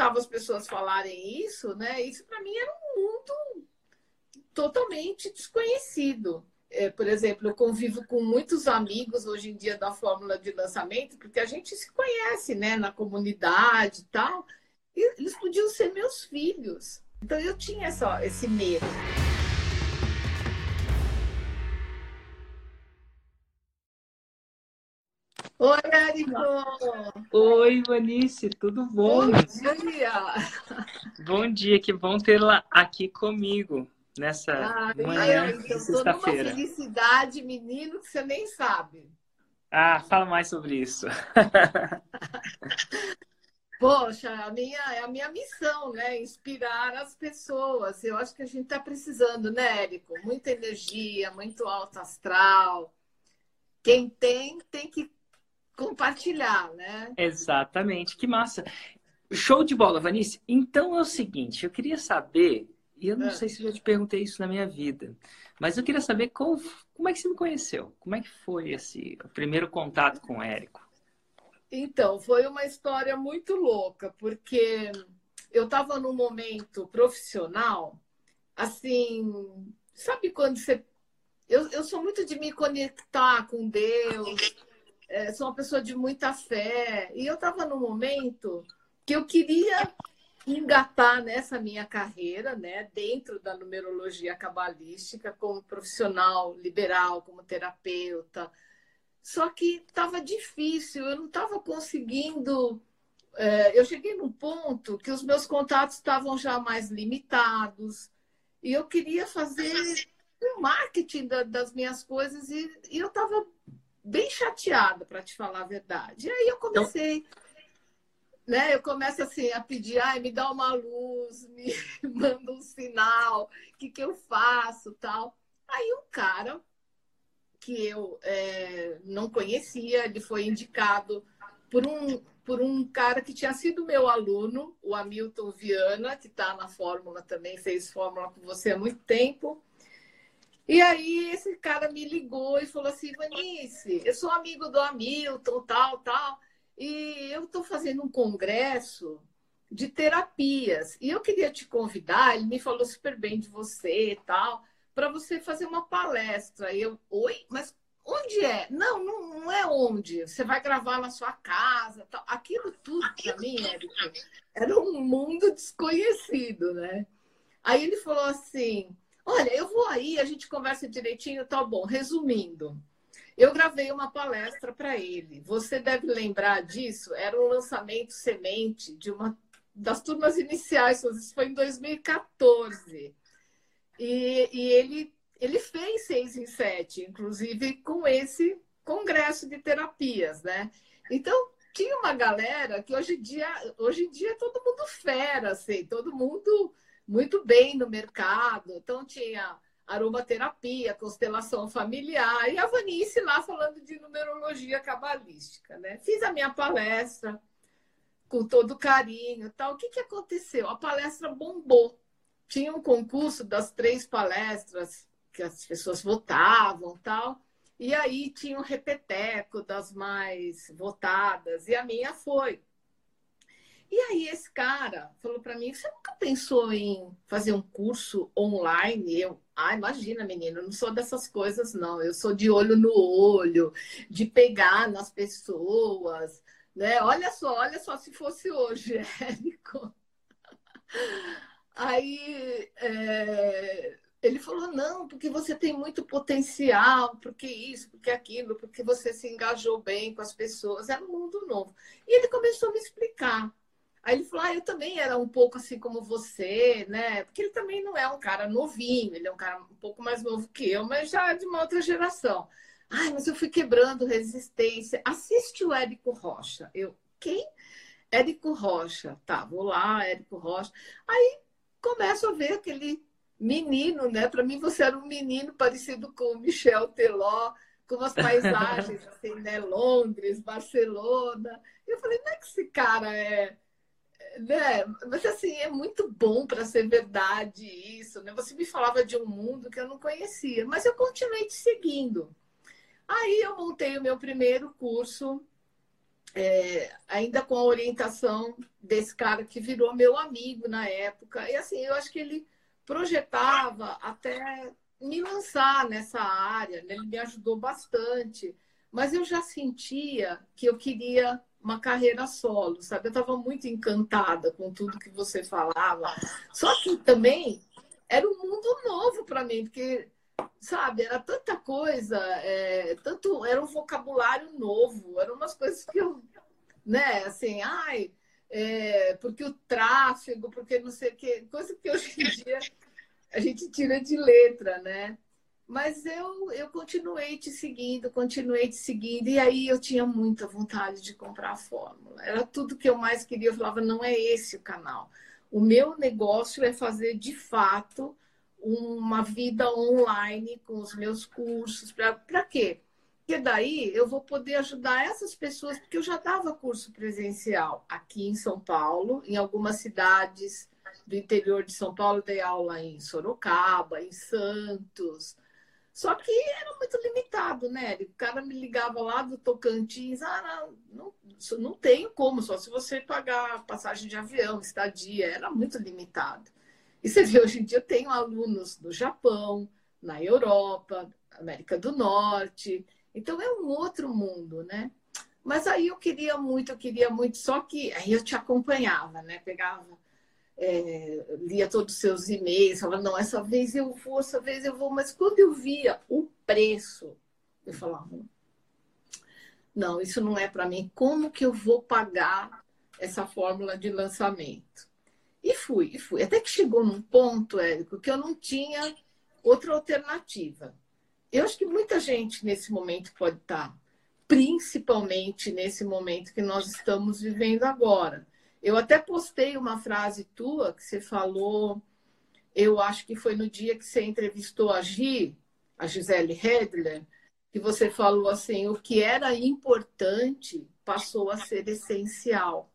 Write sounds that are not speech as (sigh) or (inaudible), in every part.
escutava as pessoas falarem isso, né? Isso para mim era um mundo totalmente desconhecido. É, por exemplo, eu convivo com muitos amigos hoje em dia da fórmula de lançamento, porque a gente se conhece, né, na comunidade e tal. E eles podiam ser meus filhos. Então eu tinha essa, esse medo. Oi, Érico! Oi, Vanice, tudo bom? Bom dia! Bom dia, que bom tê-la aqui comigo nessa ah, manhã de sexta-feira. Uma felicidade, menino, que você nem sabe. Ah, fala mais sobre isso. (laughs) Poxa, a minha, é a minha missão, né? Inspirar as pessoas. Eu acho que a gente está precisando, né, Érico? Muita energia, muito alto astral. Quem tem, tem que compartilhar, né? Exatamente, que massa. Show de bola, Vanice. Então é o seguinte, eu queria saber, e eu não é. sei se eu já te perguntei isso na minha vida, mas eu queria saber como, como é que você me conheceu? Como é que foi esse o primeiro contato com o Érico? Então, foi uma história muito louca, porque eu estava num momento profissional, assim, sabe quando você. Eu, eu sou muito de me conectar com Deus, é, sou uma pessoa de muita fé. E eu estava num momento que eu queria engatar nessa minha carreira, né, dentro da numerologia cabalística, como profissional liberal, como terapeuta. Só que estava difícil, eu não estava conseguindo. É, eu cheguei num ponto que os meus contatos estavam já mais limitados e eu queria fazer o marketing da, das minhas coisas e, e eu estava bem chateada, para te falar a verdade. E aí eu comecei, então... né? Eu começo assim a pedir, ai, me dá uma luz, (laughs) me manda um sinal, o que, que eu faço, tal. Aí um cara que eu é, não conhecia, ele foi indicado por um, por um cara que tinha sido meu aluno, o Hamilton Viana, que está na Fórmula também, fez Fórmula com você há muito tempo. E aí esse cara me ligou e falou assim, Vanice, eu sou amigo do Hamilton, tal, tal, e eu estou fazendo um congresso de terapias. E eu queria te convidar, ele me falou super bem de você e tal, para você fazer uma palestra. E eu, oi, mas onde é? Não, não, não é onde. Você vai gravar na sua casa. Tal. Aquilo tudo para mim, Érico, era um mundo desconhecido, né? Aí ele falou assim: Olha, eu vou aí, a gente conversa direitinho, tá bom. Resumindo, eu gravei uma palestra para ele. Você deve lembrar disso. Era um lançamento semente de uma das turmas iniciais. Isso foi em 2014. E, e ele, ele fez seis em sete, inclusive com esse congresso de terapias, né? Então, tinha uma galera que hoje em dia, hoje em dia todo mundo fera, assim, todo mundo muito bem no mercado. Então tinha aromaterapia, constelação familiar e a Vanice lá falando de numerologia cabalística, né? Fiz a minha palestra com todo carinho, tal. O que que aconteceu? A palestra bombou. Tinha um concurso das três palestras que as pessoas votavam, tal. E aí tinha um repeteco das mais votadas e a minha foi. E aí esse cara falou para mim: "Você nunca pensou em fazer um curso online?" Eu, ah, imagina, menina, eu não sou dessas coisas não. Eu sou de olho no olho, de pegar nas pessoas, né? Olha só, olha só se fosse hoje, (laughs) Érico. Aí é, ele falou: não, porque você tem muito potencial, porque isso, porque aquilo, porque você se engajou bem com as pessoas. Era um mundo novo. E ele começou a me explicar. Aí ele falou: ah, eu também era um pouco assim como você, né? Porque ele também não é um cara novinho, ele é um cara um pouco mais novo que eu, mas já de uma outra geração. Ai, mas eu fui quebrando resistência. Assiste o Érico Rocha. Eu, quem? Érico Rocha. Tá, vou lá, Érico Rocha. Aí começo a ver aquele menino, né? Para mim você era um menino parecido com o Michel Teló, com as paisagens (laughs) assim, né? Londres, Barcelona. Eu falei, não é que esse cara é né? Mas assim, é muito bom para ser verdade isso, né? Você me falava de um mundo que eu não conhecia, mas eu continuei te seguindo. Aí eu montei o meu primeiro curso é, ainda com a orientação desse cara que virou meu amigo na época. E assim, eu acho que ele projetava até me lançar nessa área, né? ele me ajudou bastante, mas eu já sentia que eu queria uma carreira solo, sabe? Eu estava muito encantada com tudo que você falava. Só que também era um mundo novo para mim, porque, sabe, era tanta coisa, é, tanto era um vocabulário novo, eram umas coisas que eu, né, assim, ai, é, porque o tráfego, porque não sei o quê, coisa que hoje em dia a gente tira de letra, né? Mas eu, eu continuei te seguindo, continuei te seguindo, e aí eu tinha muita vontade de comprar a fórmula. Era tudo que eu mais queria. Eu falava, não é esse o canal. O meu negócio é fazer de fato uma vida online com os meus cursos. Para quê? Porque daí eu vou poder ajudar essas pessoas, porque eu já dava curso presencial aqui em São Paulo, em algumas cidades do interior de São Paulo, dei aula em Sorocaba, em Santos, só que era muito limitado, né? O cara me ligava lá do Tocantins, ah, não, não, não tenho como, só se você pagar passagem de avião, estadia, era muito limitado. E você vê, hoje em dia eu tenho alunos no Japão, na Europa, América do Norte, então é um outro mundo, né? Mas aí eu queria muito, eu queria muito, só que aí eu te acompanhava, né? Pegava é, lia todos os seus e-mails, falava, não, essa vez eu vou, essa vez eu vou. Mas quando eu via o preço, eu falava, não, isso não é para mim. Como que eu vou pagar essa fórmula de lançamento? E fui, e fui. Até que chegou num ponto, Érico, que eu não tinha outra alternativa. Eu acho que muita gente nesse momento pode estar, principalmente nesse momento que nós estamos vivendo agora eu até postei uma frase tua que você falou, eu acho que foi no dia que você entrevistou a Gi, a Gisele Hedler, que você falou assim: o que era importante passou a ser essencial.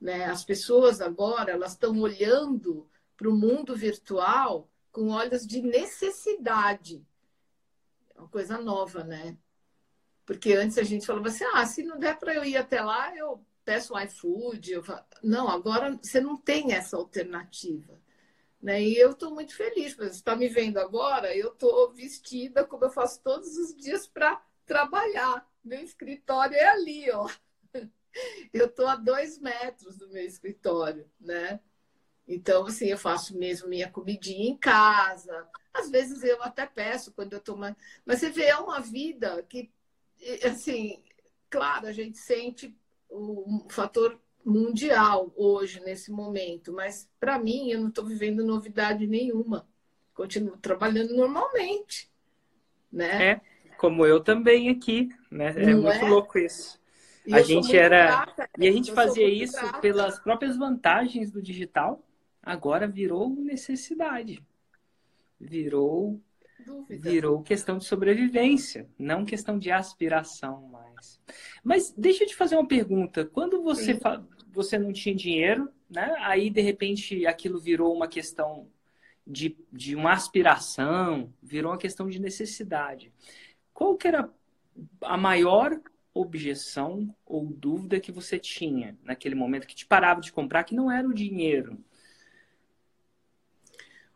Né? As pessoas agora elas estão olhando para o mundo virtual com olhos de necessidade. É uma coisa nova, né? Porque antes a gente falava assim: ah, se não der para eu ir até lá, eu peço iFood. Eu falo, não, agora você não tem essa alternativa. Né? E eu estou muito feliz, você está me vendo agora, eu estou vestida como eu faço todos os dias para trabalhar. Meu escritório é ali, ó. (laughs) Eu estou a dois metros do meu escritório, né? Então, assim, eu faço mesmo minha comidinha em casa. Às vezes eu até peço quando eu estou... Mas você vê, é uma vida que, assim, claro, a gente sente o fator mundial hoje, nesse momento. Mas, para mim, eu não estou vivendo novidade nenhuma. Continuo trabalhando normalmente. Né? É, como eu também aqui. Né? É não muito é? louco isso. E a gente era. Grata, e a gente fazia isso grata. pelas próprias vantagens do digital. Agora virou necessidade. Virou Dúvida. Virou questão de sobrevivência, não questão de aspiração mais. Mas deixa eu te fazer uma pergunta. Quando você, você não tinha dinheiro, né? Aí, de repente, aquilo virou uma questão de, de uma aspiração, virou uma questão de necessidade. Qual que era a maior objeção ou dúvida que você tinha naquele momento que te parava de comprar, que não era o dinheiro?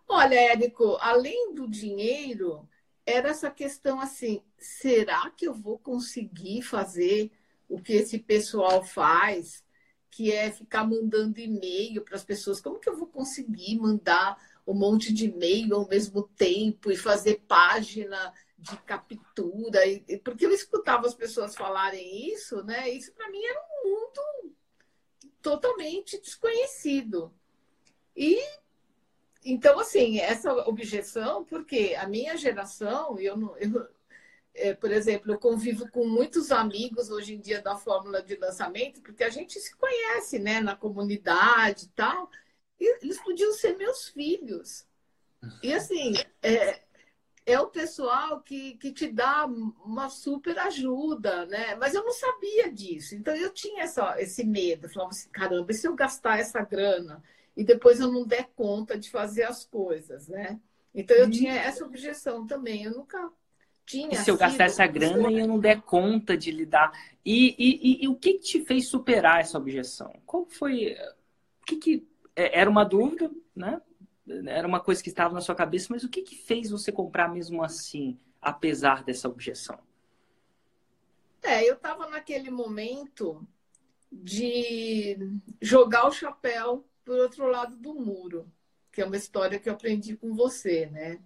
Olha, Érico, além do dinheiro, era essa questão assim: será que eu vou conseguir fazer o que esse pessoal faz, que é ficar mandando e-mail para as pessoas? Como que eu vou conseguir mandar um monte de e-mail ao mesmo tempo e fazer página de captura? Porque eu escutava as pessoas falarem isso, né? Isso para mim era um mundo totalmente desconhecido. E então, assim, essa objeção, porque a minha geração, eu não. Eu, é, por exemplo, eu convivo com muitos amigos hoje em dia da fórmula de lançamento, porque a gente se conhece, né, na comunidade e tal, e eles podiam ser meus filhos. E assim, é, é o pessoal que, que te dá uma super ajuda, né? Mas eu não sabia disso. Então eu tinha essa, esse medo. Eu falava assim, caramba, e se eu gastar essa grana? e depois eu não der conta de fazer as coisas, né? Então eu tinha essa objeção também. Eu nunca tinha. E se eu gastar essa grana e eu não der conta de lidar. E, e, e, e, o que te fez superar essa objeção? Qual foi. O que, que. É, era uma dúvida, né? Era uma coisa que estava na sua cabeça, mas o que, que fez você comprar mesmo assim, apesar dessa objeção? É, eu estava naquele momento de jogar o chapéu por outro lado do muro, que é uma história que eu aprendi com você, né?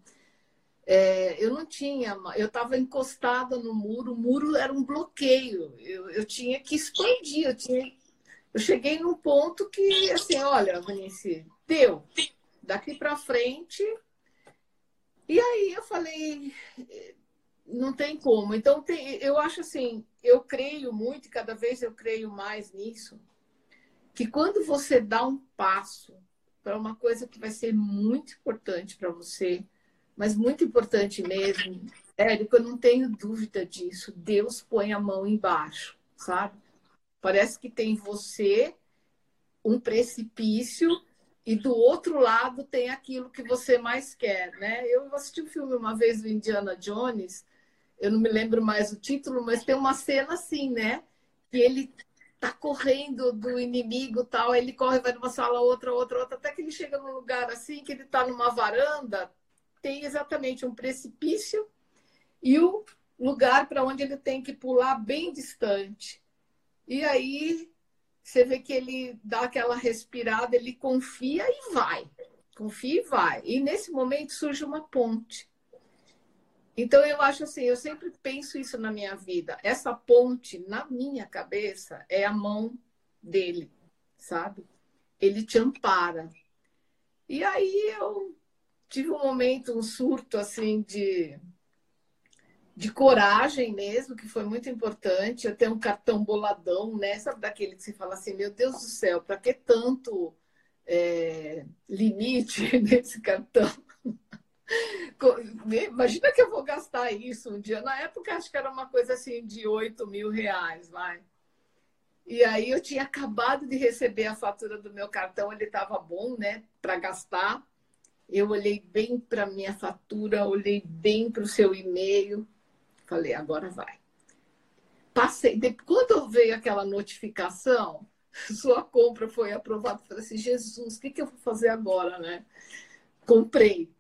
É, eu não tinha, eu estava encostada no muro, o muro era um bloqueio, eu, eu tinha que expandir, eu, tinha, eu cheguei num ponto que, assim, olha, Vanice, deu, daqui para frente. E aí eu falei, não tem como. Então, tem, eu acho assim, eu creio muito, e cada vez eu creio mais nisso, que quando você dá um passo para uma coisa que vai ser muito importante para você, mas muito importante mesmo. Érico, eu não tenho dúvida disso. Deus põe a mão embaixo, sabe? Parece que tem você, um precipício, e do outro lado tem aquilo que você mais quer, né? Eu assisti um filme uma vez do Indiana Jones, eu não me lembro mais o título, mas tem uma cena assim, né? Que ele tá correndo do inimigo tal, ele corre, vai de uma sala, outra, outra, outra, até que ele chega num lugar assim, que ele tá numa varanda, tem exatamente um precipício e o lugar para onde ele tem que pular bem distante. E aí você vê que ele dá aquela respirada, ele confia e vai. Confia e vai. E nesse momento surge uma ponte. Então eu acho assim, eu sempre penso isso na minha vida. Essa ponte na minha cabeça é a mão dele, sabe? Ele te ampara. E aí eu tive um momento, um surto assim de, de coragem mesmo, que foi muito importante. Eu tenho um cartão boladão, né? Sabe daquele que se fala assim, meu Deus do céu, para que tanto é, limite (laughs) nesse cartão? (laughs) Imagina que eu vou gastar isso um dia. Na época, acho que era uma coisa assim de 8 mil reais, vai. E aí eu tinha acabado de receber a fatura do meu cartão, ele estava bom, né, para gastar. Eu olhei bem para minha fatura, olhei bem para o seu e-mail, falei, agora vai. Passei, quando veio aquela notificação, (laughs) sua compra foi aprovada, falei assim, Jesus, o que, que eu vou fazer agora, né? Comprei,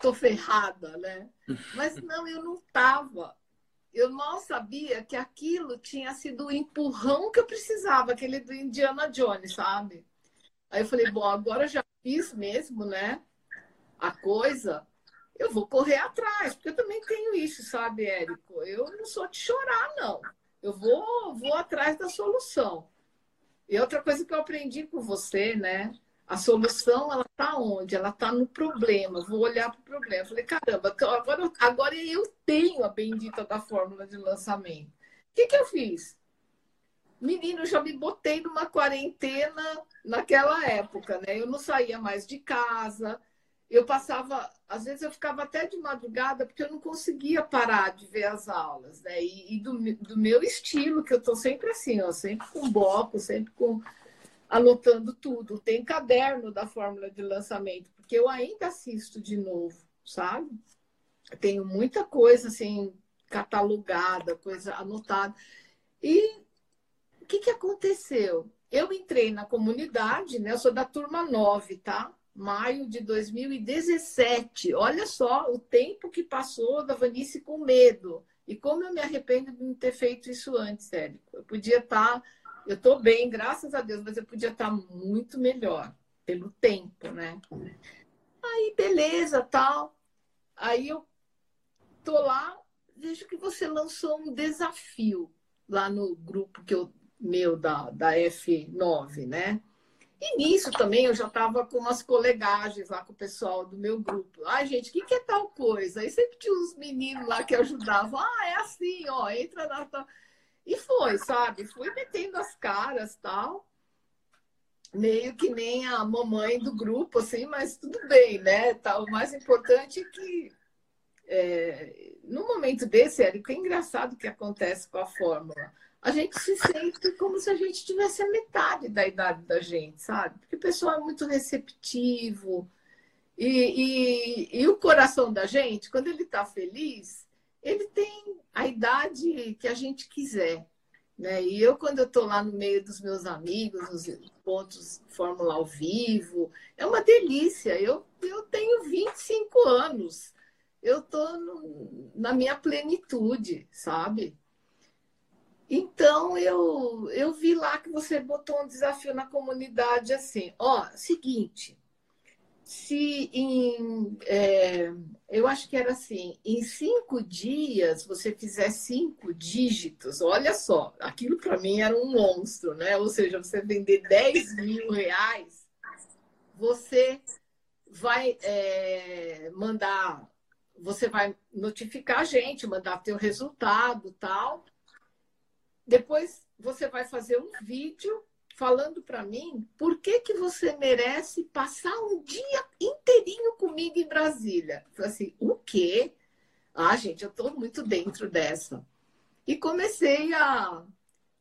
tô ferrada, né? (laughs) Mas não, eu não tava. Eu mal sabia que aquilo tinha sido o empurrão que eu precisava, aquele do Indiana Jones, sabe? Aí eu falei, bom, agora já fiz mesmo, né? A coisa, eu vou correr atrás, porque eu também tenho isso, sabe, Érico? Eu não sou de chorar, não. Eu vou, vou atrás da solução. E outra coisa que eu aprendi com você, né? A solução, ela tá onde? Ela tá no problema. Vou olhar para o problema. Falei, caramba, agora, agora eu tenho a bendita da fórmula de lançamento. O que, que eu fiz? Menino, eu já me botei numa quarentena naquela época, né? Eu não saía mais de casa, eu passava, às vezes eu ficava até de madrugada, porque eu não conseguia parar de ver as aulas, né? E, e do, do, meu estilo, que eu estou sempre assim, ó, sempre com bloco, sempre com anotando tudo. Tem caderno da fórmula de lançamento, porque eu ainda assisto de novo, sabe? tenho muita coisa assim catalogada, coisa anotada. E o que, que aconteceu? Eu entrei na comunidade, né? Eu sou da turma 9, tá? Maio de 2017. Olha só o tempo que passou da Vanice com medo. E como eu me arrependo de não ter feito isso antes, Érico. Eu podia estar, tá, eu estou bem, graças a Deus, mas eu podia estar tá muito melhor pelo tempo, né? Aí, beleza, tal. Aí eu tô lá, vejo que você lançou um desafio lá no grupo que eu, meu da, da F9, né? E nisso também eu já estava com umas colegagens lá com o pessoal do meu grupo. Ai, gente, o que, que é tal coisa? Aí sempre tinha uns meninos lá que ajudavam. Ah, é assim, ó, entra na. E foi, sabe? Fui metendo as caras tal. Meio que nem a mamãe do grupo, assim, mas tudo bem, né? O mais importante é que é, no momento desse, Érico, é engraçado o que acontece com a fórmula a gente se sente como se a gente tivesse a metade da idade da gente, sabe? Porque o pessoal é muito receptivo. E, e, e o coração da gente, quando ele está feliz, ele tem a idade que a gente quiser. Né? E eu, quando eu estou lá no meio dos meus amigos, nos pontos Fórmula ao vivo, é uma delícia. Eu, eu tenho 25 anos, eu estou na minha plenitude, sabe? Então, eu, eu vi lá que você botou um desafio na comunidade assim: ó, seguinte, se em, é, eu acho que era assim, em cinco dias você fizer cinco dígitos, olha só, aquilo para mim era um monstro, né? Ou seja, você vender 10 mil reais, você vai é, mandar, você vai notificar a gente, mandar teu resultado tal. Depois você vai fazer um vídeo falando para mim por que, que você merece passar um dia inteirinho comigo em Brasília. Eu falei assim, o quê? Ah, gente, eu estou muito dentro dessa. E comecei a,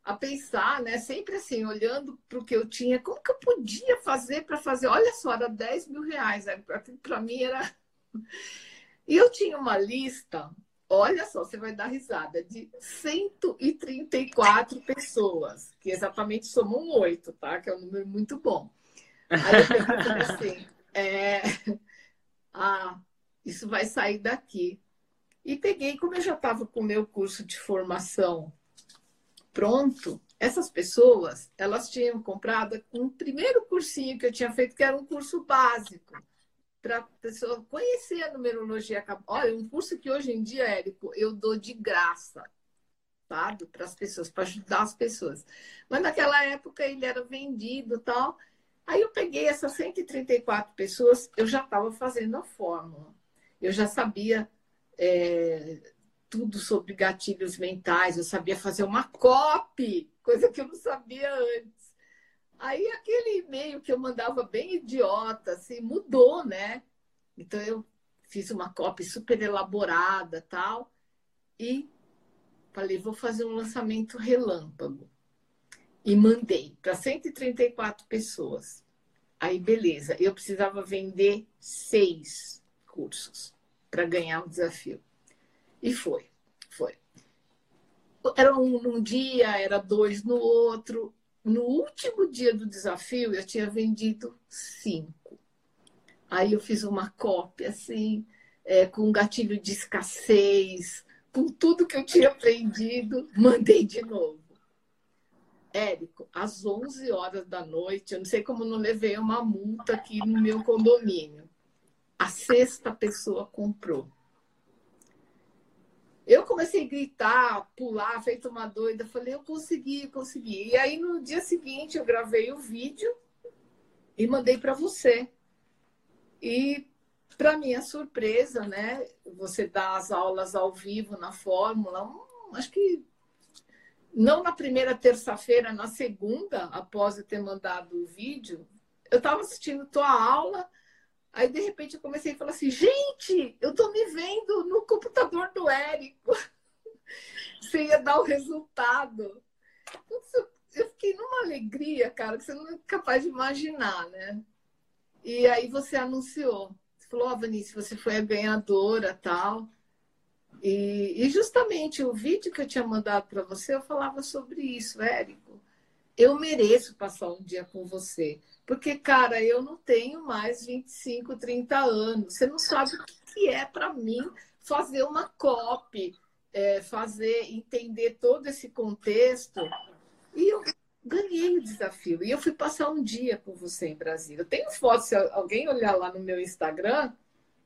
a pensar, né? Sempre assim, olhando para o que eu tinha, como que eu podia fazer para fazer? Olha só, era 10 mil reais. Para mim era. (laughs) E eu tinha uma lista Olha só, você vai dar risada, de 134 pessoas, que exatamente somam oito, tá? Que é um número muito bom. Aí eu perguntei assim, é... ah, isso vai sair daqui. E peguei, como eu já estava com o meu curso de formação pronto, essas pessoas, elas tinham comprado um primeiro cursinho que eu tinha feito, que era um curso básico para a pessoa conhecer a numerologia. Olha, um curso que hoje em dia, Érico, eu dou de graça, sabe? Para as pessoas, para ajudar as pessoas. Mas naquela época ele era vendido tal. Aí eu peguei essas 134 pessoas, eu já estava fazendo a fórmula. Eu já sabia é, tudo sobre gatilhos mentais, eu sabia fazer uma copy, coisa que eu não sabia antes. Aí aquele e-mail que eu mandava bem idiota, assim, mudou, né? Então eu fiz uma cópia super elaborada, tal, e falei, vou fazer um lançamento relâmpago. E mandei para 134 pessoas. Aí, beleza, eu precisava vender seis cursos para ganhar o desafio. E foi, foi. Era um num dia, era dois no outro no último dia do desafio, eu tinha vendido cinco. Aí eu fiz uma cópia, assim, é, com um gatilho de escassez, com tudo que eu tinha aprendido, mandei de novo. Érico, às 11 horas da noite, eu não sei como não levei uma multa aqui no meu condomínio. A sexta pessoa comprou. Eu comecei a gritar, pular, feito uma doida. Falei, eu consegui, consegui. E aí no dia seguinte eu gravei o vídeo e mandei para você. E para minha surpresa, né? Você dá as aulas ao vivo na Fórmula, hum, acho que não na primeira terça-feira, na segunda, após eu ter mandado o vídeo, eu estava assistindo tua aula Aí, de repente, eu comecei a falar assim: gente, eu tô me vendo no computador do Érico. (laughs) Você ia dar o resultado. Eu fiquei numa alegria, cara, que você não é capaz de imaginar, né? E aí você anunciou. Você falou, ó, oh, Vanice, você foi a ganhadora tal. E, e justamente o vídeo que eu tinha mandado para você, eu falava sobre isso, Érico. Eu mereço passar um dia com você. Porque, cara, eu não tenho mais 25, 30 anos. Você não sabe o que é para mim fazer uma copy, é, fazer, entender todo esse contexto. E eu ganhei o desafio. E eu fui passar um dia com você em Brasília. Eu tenho fotos, se alguém olhar lá no meu Instagram,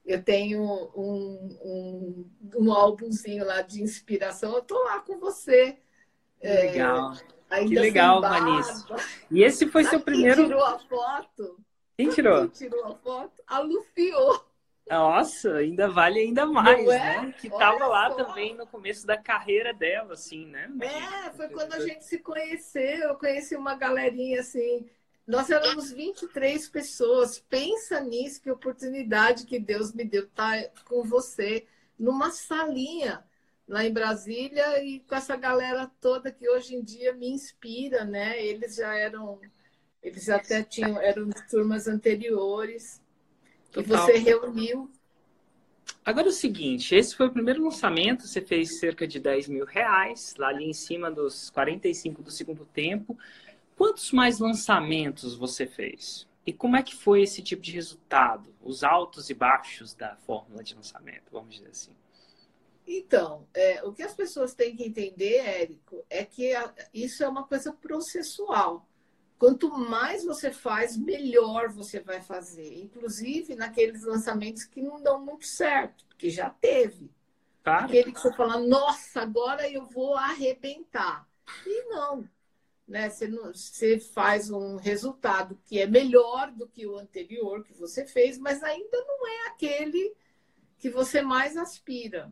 eu tenho um, um, um álbumzinho lá de inspiração. Eu estou lá com você. Legal. É, Ainda que legal, Manice. E esse foi Sabe seu primeiro. Quem tirou a foto? Quem tirou? Quem tirou a foto? A Lufiô. Nossa, ainda vale ainda mais, é? né? Que Olha tava lá só. também no começo da carreira dela, assim, né? É, foi quando a gente se conheceu. Eu conheci uma galerinha assim. Nós éramos 23 pessoas. Pensa nisso, que oportunidade que Deus me deu estar tá com você numa salinha lá em Brasília e com essa galera toda que hoje em dia me inspira, né? Eles já eram, eles até tinham, eram de turmas anteriores. Total. E você reuniu Agora é o seguinte, esse foi o primeiro lançamento, você fez cerca de 10 mil reais, lá ali em cima dos 45 do segundo tempo. Quantos mais lançamentos você fez? E como é que foi esse tipo de resultado? Os altos e baixos da fórmula de lançamento, vamos dizer assim. Então, é, o que as pessoas têm que entender, Érico, é que a, isso é uma coisa processual. Quanto mais você faz, melhor você vai fazer. Inclusive naqueles lançamentos que não dão muito certo, porque já teve. Claro. Aquele que você fala, nossa, agora eu vou arrebentar. E não. Né? Você, não, você faz um resultado que é melhor do que o anterior que você fez, mas ainda não é aquele que você mais aspira.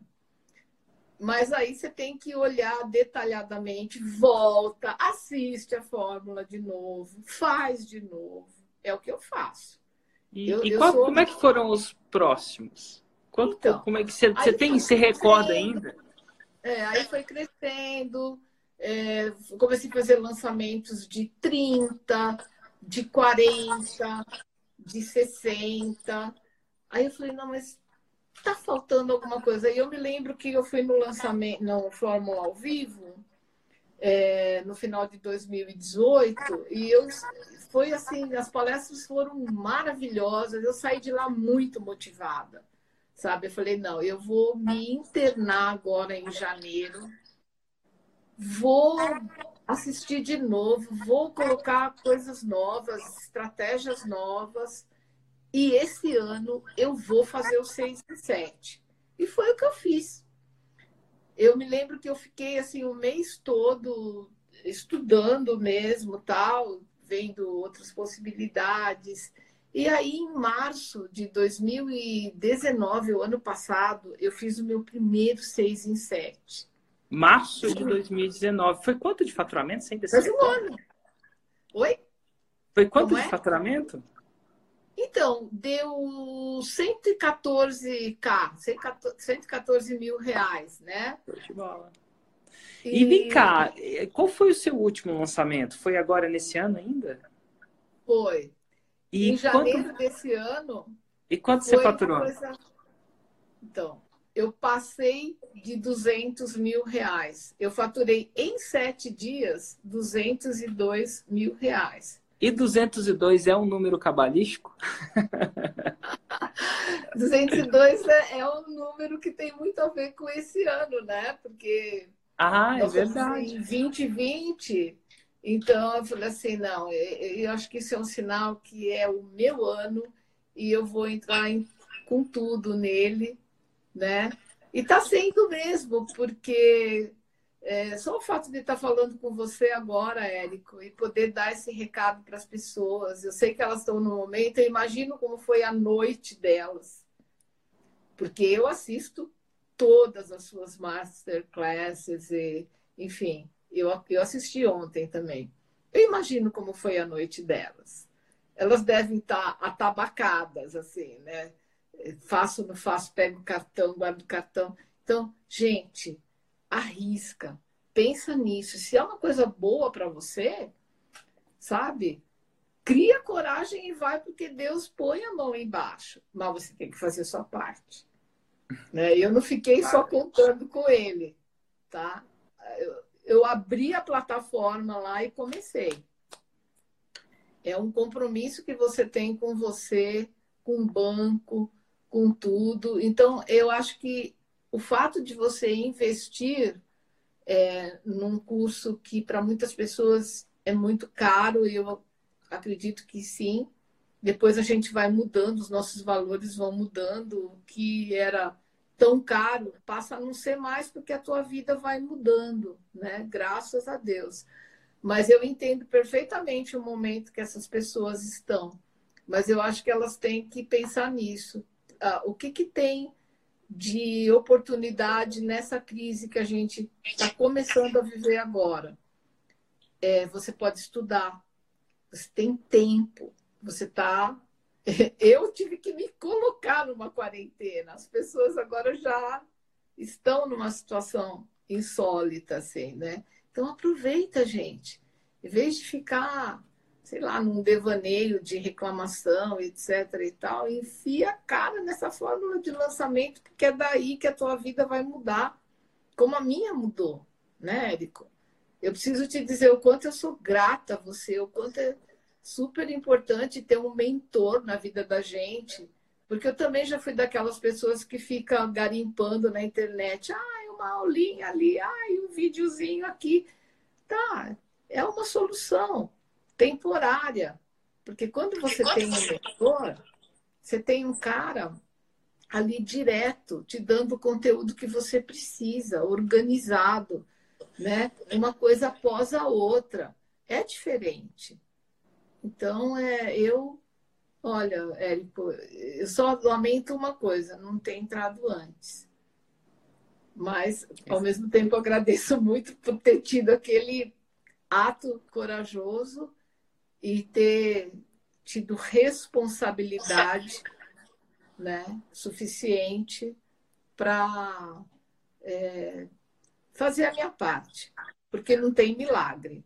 Mas aí você tem que olhar detalhadamente, volta, assiste a fórmula de novo, faz de novo. É o que eu faço. E, eu, e qual, sou... como é que foram os próximos? Quanto, então, como é que você, você tem, se recorda ainda? É, aí foi crescendo, é, comecei a fazer lançamentos de 30, de 40, de 60. Aí eu falei, não, mas tá faltando alguma coisa. E eu me lembro que eu fui no lançamento, no Fórmula ao vivo, é, no final de 2018, e eu foi assim, as palestras foram maravilhosas, eu saí de lá muito motivada, sabe? Eu falei, não, eu vou me internar agora em janeiro, vou assistir de novo, vou colocar coisas novas, estratégias novas, e esse ano eu vou fazer o 6 e 7. E foi o que eu fiz. Eu me lembro que eu fiquei assim o mês todo estudando mesmo, tal, vendo outras possibilidades. E aí, em março de 2019, o ano passado, eu fiz o meu primeiro 6 em 7. Março de 2019. Foi quanto de faturamento? Sem Faz um ano. Oi? Foi quanto Como de é? faturamento? Então, deu 114k, 114 mil reais, né? E... e vem cá, qual foi o seu último lançamento? Foi agora nesse ano ainda? Foi. E em janeiro quanto... desse ano. E quanto você faturou? Coisa... Então, eu passei de 200 mil reais. Eu faturei em sete dias 202 mil reais. E 202 é um número cabalístico? (laughs) 202 é, é um número que tem muito a ver com esse ano, né? Porque. Ah, é verdade. Em 2020. Então, eu falei assim: não, eu acho que isso é um sinal que é o meu ano e eu vou entrar em, com tudo nele, né? E está sendo mesmo, porque é, só o fato de estar falando com você agora, Érico, e poder dar esse recado para as pessoas. Eu sei que elas estão no momento, eu imagino como foi a noite delas. Porque eu assisto todas as suas masterclasses, e, enfim, eu, eu assisti ontem também. Eu imagino como foi a noite delas. Elas devem estar atabacadas, assim, né? Faço, não faço, pego o cartão, guardo o cartão. Então, gente, arrisca, pensa nisso. Se é uma coisa boa para você, sabe? Cria coragem e vai, porque Deus põe a mão embaixo. Mas você tem que fazer a sua parte. Né? Eu não fiquei só contando com ele, tá? Eu, eu abri a plataforma lá e comecei. É um compromisso que você tem com você, com o banco, com tudo. Então, eu acho que o fato de você investir é, num curso que para muitas pessoas é muito caro, eu acredito que sim. Depois a gente vai mudando, os nossos valores vão mudando. O que era tão caro passa a não ser mais porque a tua vida vai mudando, né? Graças a Deus. Mas eu entendo perfeitamente o momento que essas pessoas estão. Mas eu acho que elas têm que pensar nisso. Ah, o que, que tem de oportunidade nessa crise que a gente está começando a viver agora. É, você pode estudar, você tem tempo, você está. (laughs) Eu tive que me colocar numa quarentena. As pessoas agora já estão numa situação insólita, assim, né? Então aproveita, gente. Em vez de ficar, sei lá, num devaneio de reclamação, etc. e tal, enfia a cara nessa fórmula de lançamento, porque é daí que a tua vida vai mudar, como a minha mudou, né, Érico? Eu preciso te dizer o quanto eu sou grata a você, o quanto é super importante ter um mentor na vida da gente, porque eu também já fui daquelas pessoas que ficam garimpando na internet. Ai, uma aulinha ali, ai, um videozinho aqui. Tá, é uma solução temporária. Porque quando você tem um mentor, você tem um cara ali direto, te dando o conteúdo que você precisa, organizado, né? Uma coisa após a outra. É diferente. Então, é, eu Olha, Érico, eu só lamento uma coisa, não ter entrado antes. Mas, ao mesmo tempo, agradeço muito por ter tido aquele ato corajoso e ter tido responsabilidade né, suficiente para é, fazer a minha parte, porque não tem milagre.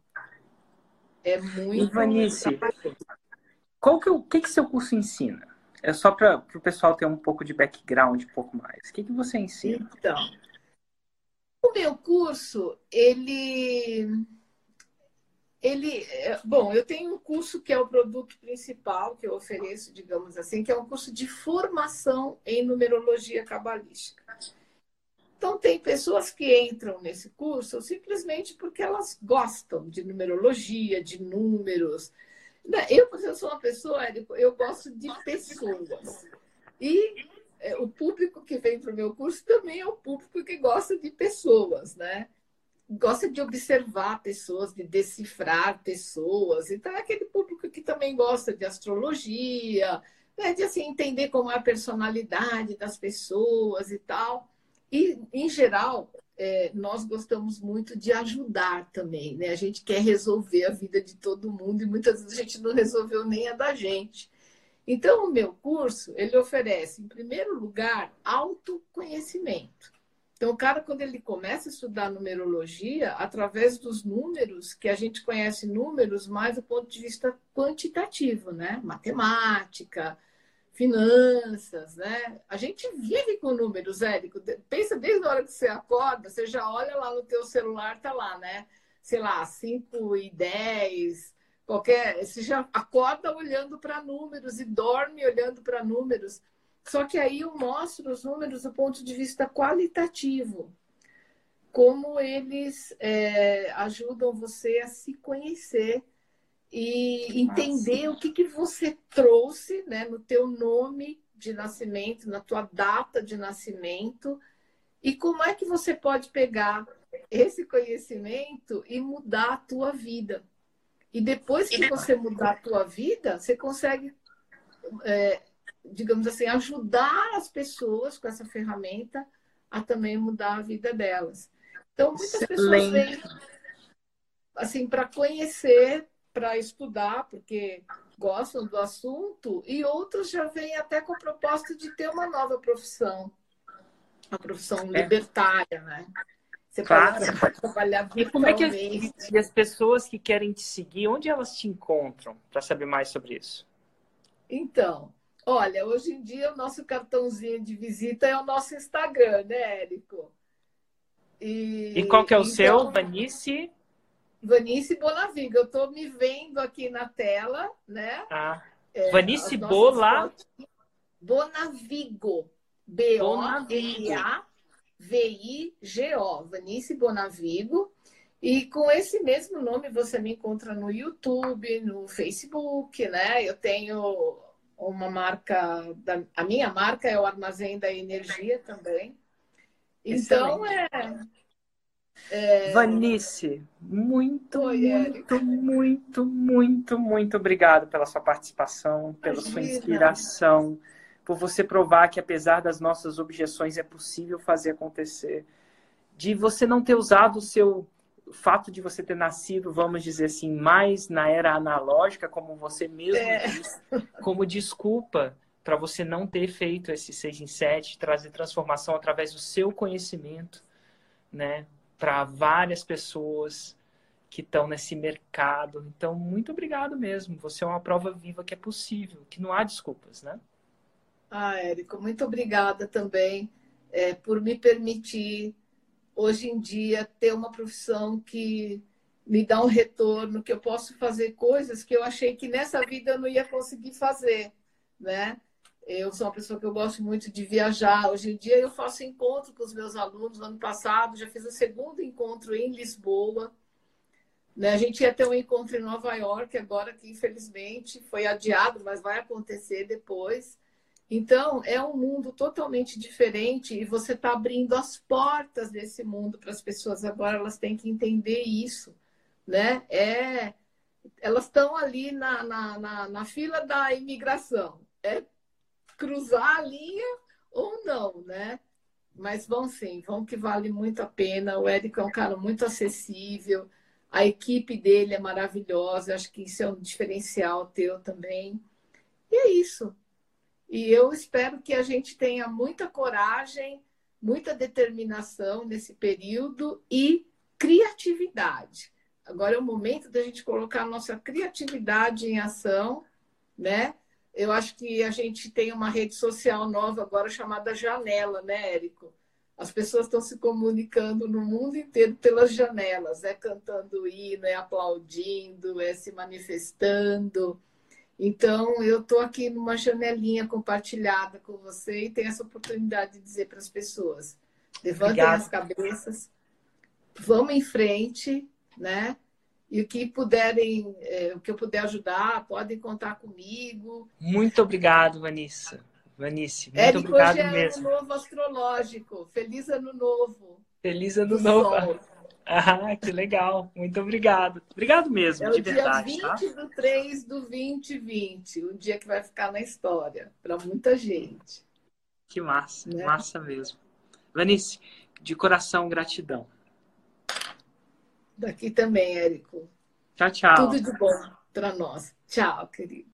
É muito. Ivanice, qual que, é o que, que seu curso ensina? É só para o pessoal ter um pouco de background, um pouco mais. O que, que você ensina? Então, o meu curso, ele. Ele, é, bom, eu tenho um curso que é o produto principal que eu ofereço, digamos assim, que é um curso de formação em numerologia cabalística. Então, tem pessoas que entram nesse curso simplesmente porque elas gostam de numerologia, de números, eu, eu sou uma pessoa, eu gosto de pessoas. E é, o público que vem para o meu curso também é o público que gosta de pessoas, né? Gosta de observar pessoas, de decifrar pessoas. Então, é aquele público que também gosta de astrologia, né? de assim, entender como é a personalidade das pessoas e tal. E, em geral, é, nós gostamos muito de ajudar também, né? A gente quer resolver a vida de todo mundo e muitas vezes a gente não resolveu nem a da gente. Então, o meu curso, ele oferece, em primeiro lugar, autoconhecimento. Então, o cara, quando ele começa a estudar numerologia, através dos números, que a gente conhece números mais do ponto de vista quantitativo, né? Matemática, finanças, né? A gente vive com números, Érico. Pensa desde a hora que você acorda, você já olha lá no teu celular, tá lá, né? Sei lá, 5 e 10, qualquer. Você já acorda olhando para números e dorme olhando para números. Só que aí eu mostro os números do ponto de vista qualitativo. Como eles é, ajudam você a se conhecer e entender o que, que você trouxe né, no teu nome de nascimento, na tua data de nascimento, e como é que você pode pegar esse conhecimento e mudar a tua vida. E depois que você mudar a tua vida, você consegue, é, digamos assim, ajudar as pessoas com essa ferramenta a também mudar a vida delas. Então, muitas Excelente. pessoas vêm assim para conhecer para estudar, porque gostam do assunto, e outros já vêm até com a proposta de ter uma nova profissão, uma profissão é. libertária, né? Você claro. pode, pode trabalhar E como é que as, e as pessoas que querem te seguir, onde elas te encontram para saber mais sobre isso? Então, olha, hoje em dia o nosso cartãozinho de visita é o nosso Instagram, né, Érico? E, e qual que é o então, seu, Vanice? Vanice Bonavigo. Eu estou me vendo aqui na tela, né? Ah. É, Vanice Bola. Bonavigo. B-O-N-A-V-I-G-O. Vanice Bonavigo. E com esse mesmo nome você me encontra no YouTube, no Facebook, né? Eu tenho uma marca, da, a minha marca é o Armazém da Energia também. Então é é... Vanice, muito, muito, muito, muito, muito obrigado pela sua participação, pela Imagina. sua inspiração, por você provar que apesar das nossas objeções é possível fazer acontecer, de você não ter usado o seu fato de você ter nascido, vamos dizer assim, mais na era analógica, como você mesmo é. disse, como desculpa para você não ter feito esse 6 em 7, trazer transformação através do seu conhecimento, né? para várias pessoas que estão nesse mercado. Então, muito obrigado mesmo. Você é uma prova viva que é possível, que não há desculpas, né? Ah, Érico, muito obrigada também é, por me permitir, hoje em dia, ter uma profissão que me dá um retorno, que eu posso fazer coisas que eu achei que nessa vida eu não ia conseguir fazer, né? Eu sou uma pessoa que eu gosto muito de viajar. Hoje em dia eu faço encontro com os meus alunos. Ano passado já fiz o segundo encontro em Lisboa. Né? A gente ia ter um encontro em Nova York, agora que infelizmente foi adiado, mas vai acontecer depois. Então, é um mundo totalmente diferente e você está abrindo as portas desse mundo para as pessoas. Agora elas têm que entender isso. Né? É, elas estão ali na, na, na, na fila da imigração. É cruzar a linha ou não, né? Mas vão sim, vão que vale muito a pena. O Érico é um cara muito acessível a equipe dele é maravilhosa, acho que isso é um diferencial teu também. E é isso. E eu espero que a gente tenha muita coragem, muita determinação nesse período e criatividade. Agora é o momento da gente colocar a nossa criatividade em ação, né? Eu acho que a gente tem uma rede social nova agora chamada Janela, né, Érico? As pessoas estão se comunicando no mundo inteiro pelas janelas, é cantando hino, é aplaudindo, é se manifestando. Então, eu estou aqui numa janelinha compartilhada com você e tenho essa oportunidade de dizer para as pessoas: levantem Obrigado. as cabeças, vamos em frente, né? E o que puderem, é, o que eu puder ajudar, podem contar comigo. Muito obrigado, Vanessa. Vanice, muito Érico, obrigado hoje é mesmo. ano novo astrológico. Feliz ano novo. Feliz ano novo. Sol. Ah, que legal. Muito obrigado. Obrigado mesmo, é de verdade. É o dia 20 tá? do 3 do 2020. Um dia que vai ficar na história para muita gente. Que massa. Né? Massa mesmo. Vanice, de coração, gratidão. Daqui também, Érico. Tchau, tchau. Tudo de bom para nós. Tchau, querido.